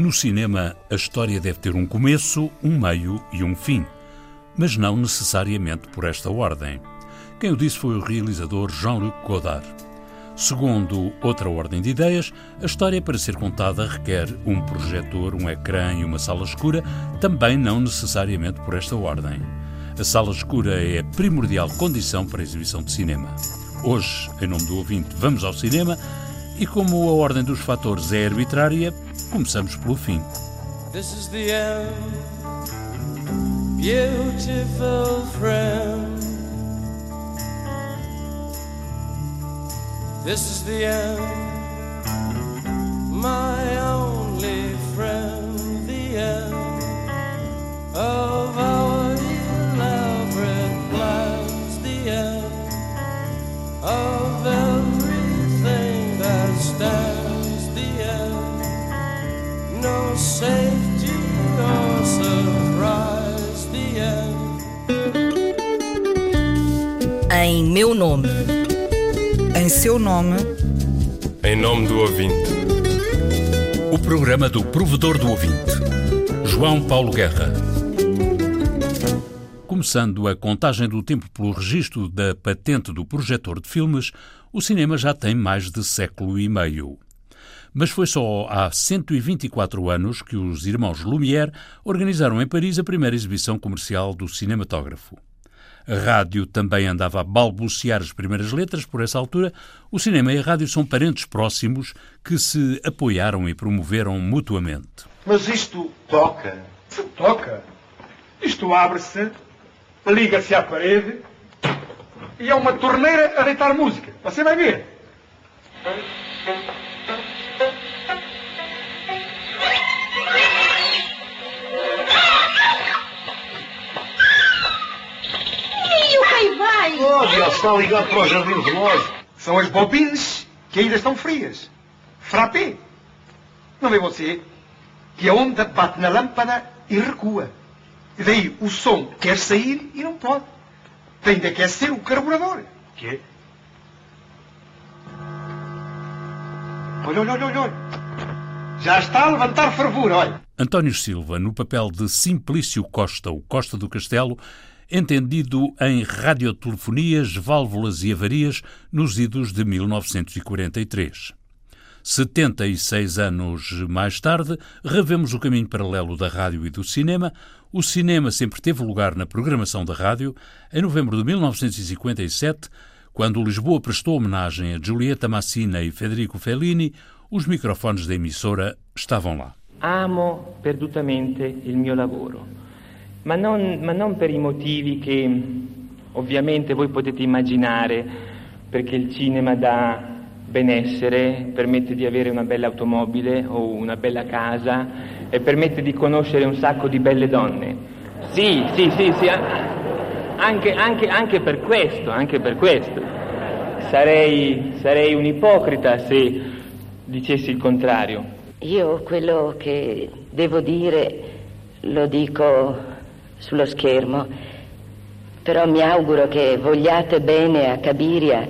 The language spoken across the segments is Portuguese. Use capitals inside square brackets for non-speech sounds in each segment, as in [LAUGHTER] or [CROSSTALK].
No cinema, a história deve ter um começo, um meio e um fim, mas não necessariamente por esta ordem. Quem o disse foi o realizador Jean-Luc Godard. Segundo outra ordem de ideias, a história para ser contada requer um projetor, um ecrã e uma sala escura, também não necessariamente por esta ordem. A sala escura é a primordial condição para a exibição de cinema. Hoje, em nome do ouvinte, vamos ao cinema e como a ordem dos fatores é arbitrária, começamos pelo fim. This is the end, beautiful friend. This is the end, my only friend, the end of our nome. Em seu nome. Em nome do ouvinte. O programa do provedor do ouvinte. João Paulo Guerra. Começando a contagem do tempo pelo registro da patente do projetor de filmes, o cinema já tem mais de século e meio. Mas foi só há 124 anos que os irmãos Lumière organizaram em Paris a primeira exibição comercial do cinematógrafo. A rádio também andava a balbuciar as primeiras letras por essa altura. O cinema e a rádio são parentes próximos que se apoiaram e promoveram mutuamente. Mas isto toca? Se toca. Isto abre-se, liga-se à parede e é uma torneira a deitar música. Você vai ver. Relógio, está ligado para o jardim relógio. São as bobinas que ainda estão frias. Frappé. Não vê você que a onda bate na lâmpada e recua. E daí o som quer sair e não pode. Tem de aquecer o carburador. Que? Olha, olha, olha, olha. Já está a levantar fervura, olha. António Silva, no papel de Simplício Costa, o Costa do Castelo, entendido em radiotelefonias, válvulas e avarias nos idos de 1943. 76 anos mais tarde, revemos o caminho paralelo da rádio e do cinema. O cinema sempre teve lugar na programação da rádio. Em novembro de 1957, quando Lisboa prestou homenagem a Giulietta Massina e Federico Fellini, os microfones da emissora estavam lá. Amo perdutamente il mio lavoro ma non, ma non per i motivi che ovviamente voi potete immaginare, perché il cinema dà benessere, permette di avere una bella automobile o una bella casa e permette di conoscere un sacco di belle donne. Sì, sì, sì, sì, anche, anche, anche per questo, anche per questo. Sarei, sarei un ipocrita se dicessi il contrario. Io quello che devo dire lo dico sullo schermo, però mi auguro che vogliate bene a Cabiria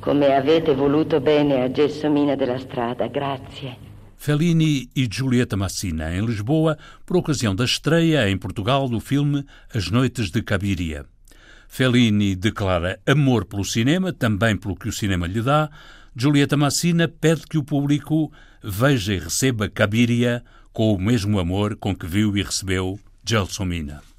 come avete voluto bene a Gelsomina della Strada. Grazie. Fellini e Giulietta Massina, em Lisboa, por ocasião da estreia em Portugal do filme As Noites de Cabiria. Fellini declara amor pelo cinema, também pelo que o cinema lhe dá. Giulietta Massina pede que o público veja e receba Cabiria com o mesmo amor com que viu e recebeu Gelsomina.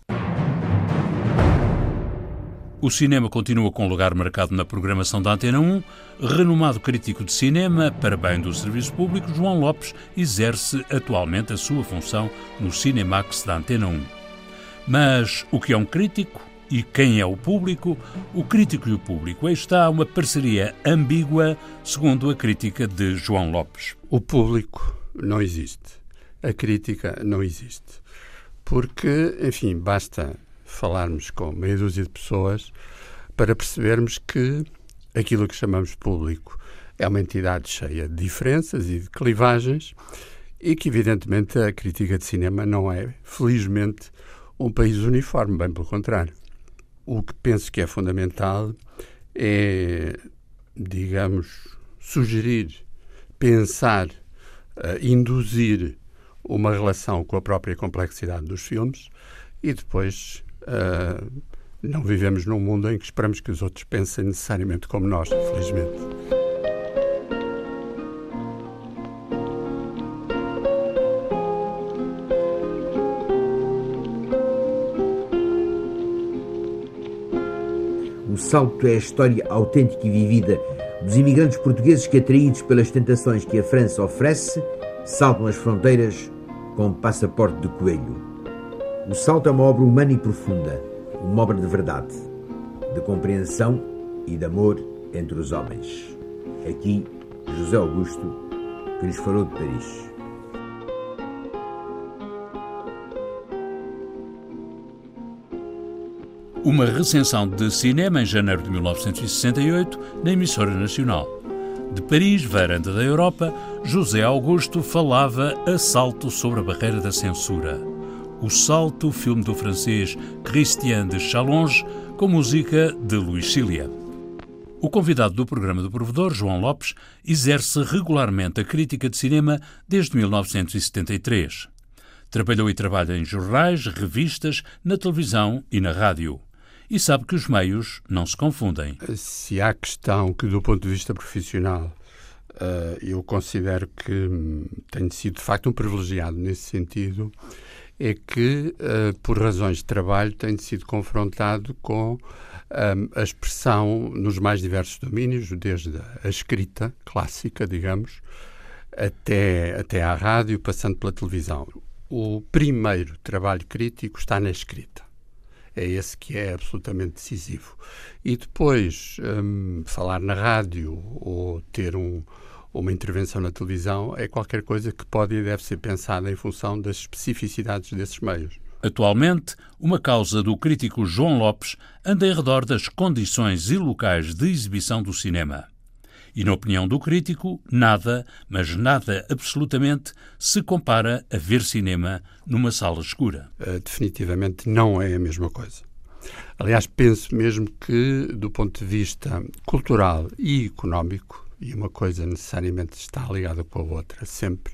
O cinema continua com lugar marcado na programação da Antena 1. Renomado crítico de cinema, para bem do serviço público, João Lopes exerce atualmente a sua função no Cinemax da Antena 1. Mas o que é um crítico e quem é o público? O crítico e o público. Aí está uma parceria ambígua, segundo a crítica de João Lopes. O público não existe. A crítica não existe. Porque, enfim, basta falarmos com meia dúzia de pessoas para percebermos que aquilo que chamamos público é uma entidade cheia de diferenças e de clivagens e que, evidentemente, a crítica de cinema não é, felizmente, um país uniforme, bem pelo contrário. O que penso que é fundamental é, digamos, sugerir, pensar, uh, induzir uma relação com a própria complexidade dos filmes e depois uh, não vivemos num mundo em que esperamos que os outros pensem necessariamente como nós, felizmente. O Salto é a história autêntica e vivida dos imigrantes portugueses que, atraídos pelas tentações que a França oferece, saltam as fronteiras com passaporte de coelho. O Salto é uma obra humana e profunda, uma obra de verdade, de compreensão e de amor entre os homens. Aqui, José Augusto, que lhes falou de Paris. Uma recensão de cinema em janeiro de 1968 na emissora nacional. De Paris, varanda da Europa, José Augusto falava a salto sobre a barreira da censura. O Salto, filme do francês Christian de Chalonge, com música de Luís Cília. O convidado do programa do Provedor, João Lopes, exerce regularmente a crítica de cinema desde 1973. Trabalhou e trabalha em jornais, revistas, na televisão e na rádio e sabe que os meios não se confundem. Se há questão que, do ponto de vista profissional, eh, eu considero que hum, tenho sido de facto um privilegiado nesse sentido, é que, eh, por razões de trabalho, tenho sido confrontado com hum, a expressão nos mais diversos domínios, desde a escrita clássica, digamos, até, até à rádio, passando pela televisão. O primeiro trabalho crítico está na escrita é esse que é absolutamente decisivo. E depois, um, falar na rádio ou ter um, uma intervenção na televisão é qualquer coisa que pode e deve ser pensada em função das especificidades desses meios. Atualmente, uma causa do crítico João Lopes anda em redor das condições e locais de exibição do cinema. E, na opinião do crítico, nada, mas nada absolutamente, se compara a ver cinema numa sala escura. Uh, definitivamente não é a mesma coisa. Aliás, penso mesmo que, do ponto de vista cultural e económico, e uma coisa necessariamente está ligada com a outra, sempre,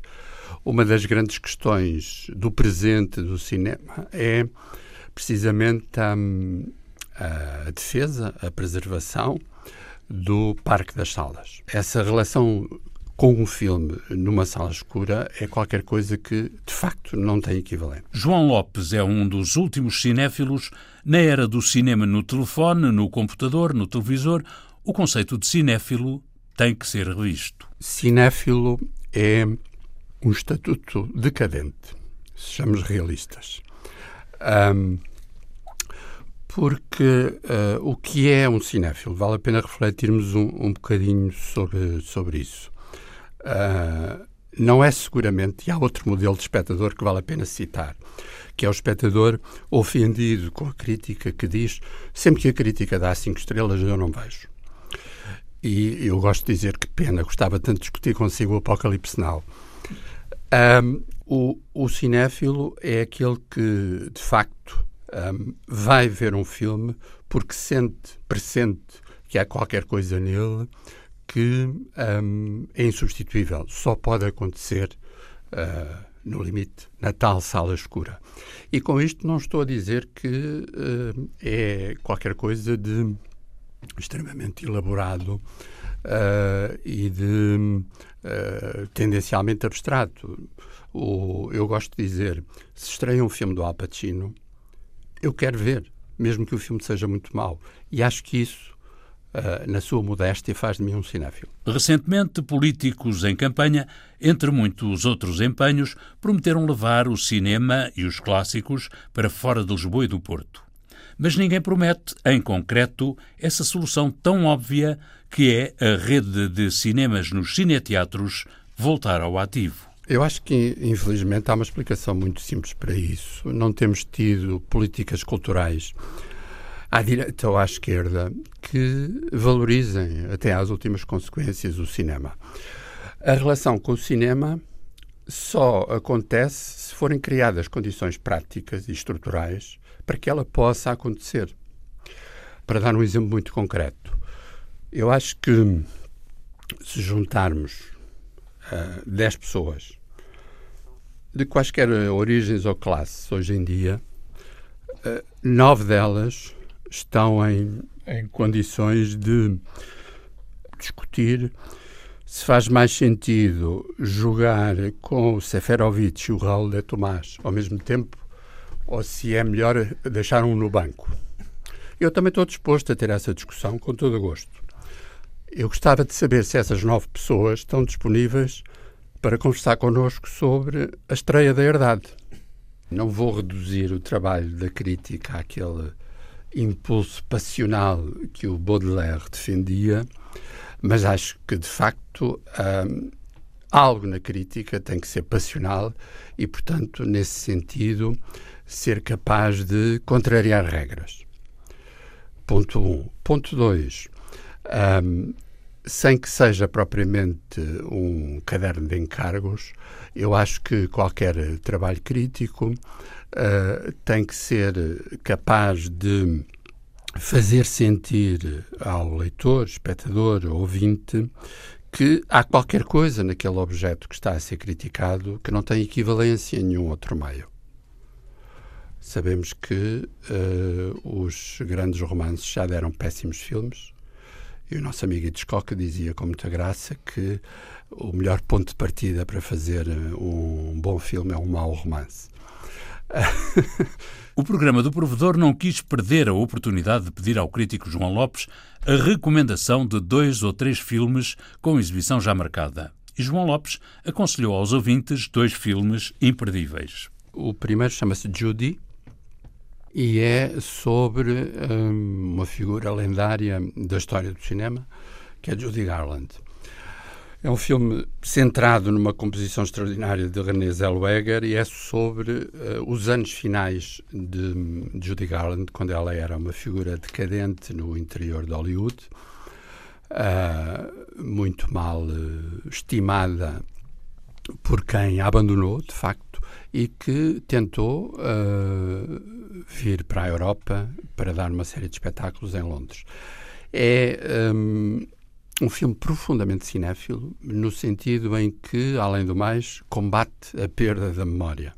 uma das grandes questões do presente do cinema é precisamente a, a defesa, a preservação do Parque das Salas. Essa relação com um filme numa sala escura é qualquer coisa que, de facto, não tem equivalente. João Lopes é um dos últimos cinéfilos na era do cinema no telefone, no computador, no televisor. O conceito de cinéfilo tem que ser revisto. Cinéfilo é um estatuto decadente, sejamos realistas. Um, porque uh, o que é um cinéfilo? Vale a pena refletirmos um, um bocadinho sobre, sobre isso. Uh, não é seguramente, e há outro modelo de espectador que vale a pena citar, que é o espectador ofendido com a crítica que diz sempre que a crítica dá cinco estrelas eu não vejo. E eu gosto de dizer que pena, gostava tanto de discutir consigo o Apocalipse Now. Um, o, o cinéfilo é aquele que, de facto, um, vai ver um filme porque sente, pressente que há qualquer coisa nele que um, é insubstituível. Só pode acontecer, uh, no limite, na tal sala escura. E com isto não estou a dizer que uh, é qualquer coisa de extremamente elaborado uh, e de tendencialmente abstrato. O, eu gosto de dizer, se estreia um filme do Al Pacino, eu quero ver, mesmo que o filme seja muito mau. E acho que isso, uh, na sua modéstia, faz de mim um cinéfilo. Recentemente, políticos em campanha, entre muitos outros empenhos, prometeram levar o cinema e os clássicos para fora de Lisboa e do Porto. Mas ninguém promete, em concreto, essa solução tão óbvia que é a rede de cinemas nos cineteatros voltar ao ativo. Eu acho que, infelizmente, há uma explicação muito simples para isso. Não temos tido políticas culturais à direita ou à esquerda que valorizem, até às últimas consequências, o cinema. A relação com o cinema só acontece se forem criadas condições práticas e estruturais para que ela possa acontecer. Para dar um exemplo muito concreto, eu acho que se juntarmos uh, 10 pessoas de quaisquer origens ou classes hoje em dia, eh, nove delas estão em, em condições de discutir se faz mais sentido jogar com o Seferovic e o Raul de Tomás ao mesmo tempo ou se é melhor deixar um no banco. Eu também estou disposto a ter essa discussão com todo o gosto. Eu gostava de saber se essas nove pessoas estão disponíveis para conversar connosco sobre a estreia da Herdade. Não vou reduzir o trabalho da crítica àquele impulso passional que o Baudelaire defendia, mas acho que, de facto, hum, algo na crítica tem que ser passional e, portanto, nesse sentido, ser capaz de contrariar regras. Ponto 1. Um. Ponto 2. Um, sem que seja propriamente um caderno de encargos, eu acho que qualquer trabalho crítico uh, tem que ser capaz de fazer sentir ao leitor, espectador, ouvinte, que há qualquer coisa naquele objeto que está a ser criticado que não tem equivalência em nenhum outro meio. Sabemos que uh, os grandes romances já deram péssimos filmes, e o nosso amigo Hitchcock dizia com muita graça que o melhor ponto de partida para fazer eh, um bom filme é um mau romance. [LAUGHS] o programa do Provedor não quis perder a oportunidade de pedir ao crítico João Lopes a recomendação de dois ou três filmes com exibição já marcada. E João Lopes aconselhou aos ouvintes dois filmes imperdíveis. O primeiro chama-se Judy, e é sobre um, uma figura lendária da história do cinema, que é Judy Garland. É um filme centrado numa composição extraordinária de René Zellweger e é sobre uh, os anos finais de, de Judy Garland, quando ela era uma figura decadente no interior de Hollywood, uh, muito mal uh, estimada por quem a abandonou, de facto, e que tentou vir para a Europa para dar uma série de espetáculos em Londres. É um, um filme profundamente cinéfilo, no sentido em que, além do mais, combate a perda da memória.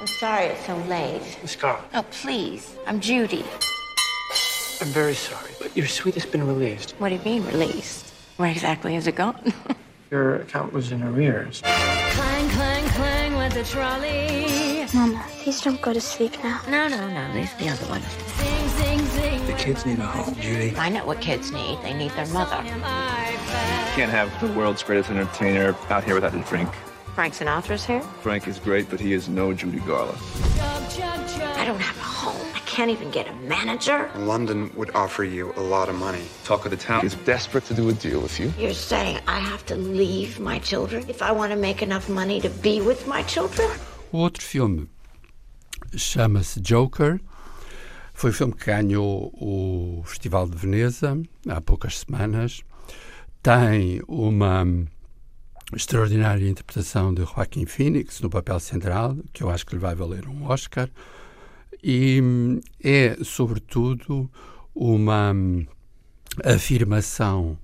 I'm sorry it's so late. Miss Carl. Oh, please. I'm Judy. I'm very sorry, but your suite has been released. What do you mean, released? Where exactly has it gone? [LAUGHS] your account was in arrears. Clang, clang, clang with the trolley. Mama, please don't go to sleep now. No, no, no. Are the other ones. Kids need a home, Judy. I know what kids need. They need their mother. You Can't have the world's greatest entertainer out here without a drink. Frank Sinatra's here? Frank is great, but he is no Judy Garland. I don't have a home. I can't even get a manager. London would offer you a lot of money. Talk of the town is desperate to do a deal with you. You're saying I have to leave my children if I want to make enough money to be with my children? O outro filme chama-se Joker. Foi o filme que ganhou o Festival de Veneza há poucas semanas. Tem uma extraordinária interpretação de Joaquim Phoenix no papel central, que eu acho que lhe vai valer um Oscar, e é, sobretudo, uma afirmação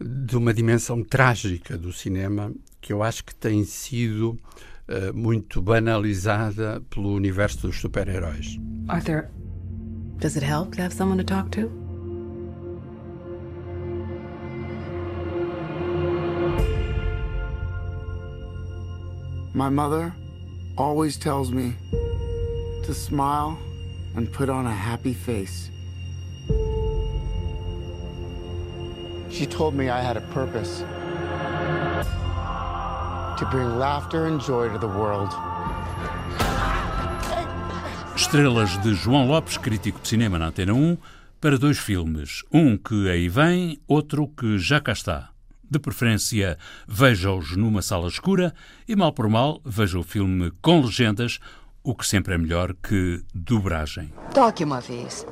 de uma dimensão trágica do cinema que eu acho que tem sido uh, muito banalizada pelo universo dos super-heróis. Arthur, does it help to have someone to talk to? My mother always tells me to smile and put on a happy face. She told me I had a purpose to bring laughter and joy to the world. Estrelas de João Lopes, crítico de cinema na Antena 1, para dois filmes. Um que aí vem, outro que já cá está. De preferência, veja-os numa sala escura e, mal por mal, veja o filme com legendas, o que sempre é melhor que dobragem. Toque uma vez.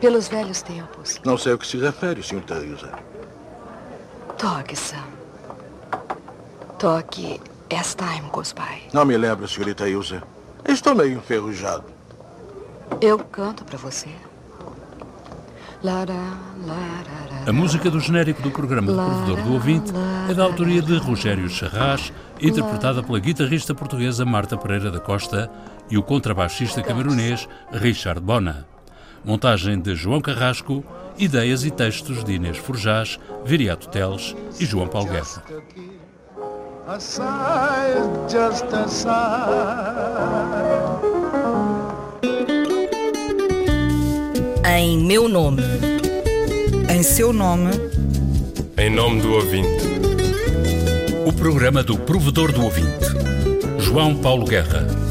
Pelos velhos tempos. Não sei o que se refere, Sr. Teusa. Toque, Sam. Toque As Time Goes By. Não me lembro, senhorita Ilza. Estou meio enferrujado. Eu canto para você. Lara, lara, A música do genérico do programa do Provedor do Ouvinte é da autoria de Rogério Charras, interpretada pela guitarrista portuguesa Marta Pereira da Costa e o contrabaixista camerunês Richard Bona. Montagem de João Carrasco, ideias e textos de Inês Forjás, Viriato Teles e João Paulo Guerra. Just a Em meu nome. Em seu nome. Em nome do ouvinte. O programa do Provedor do Ouvinte. João Paulo Guerra.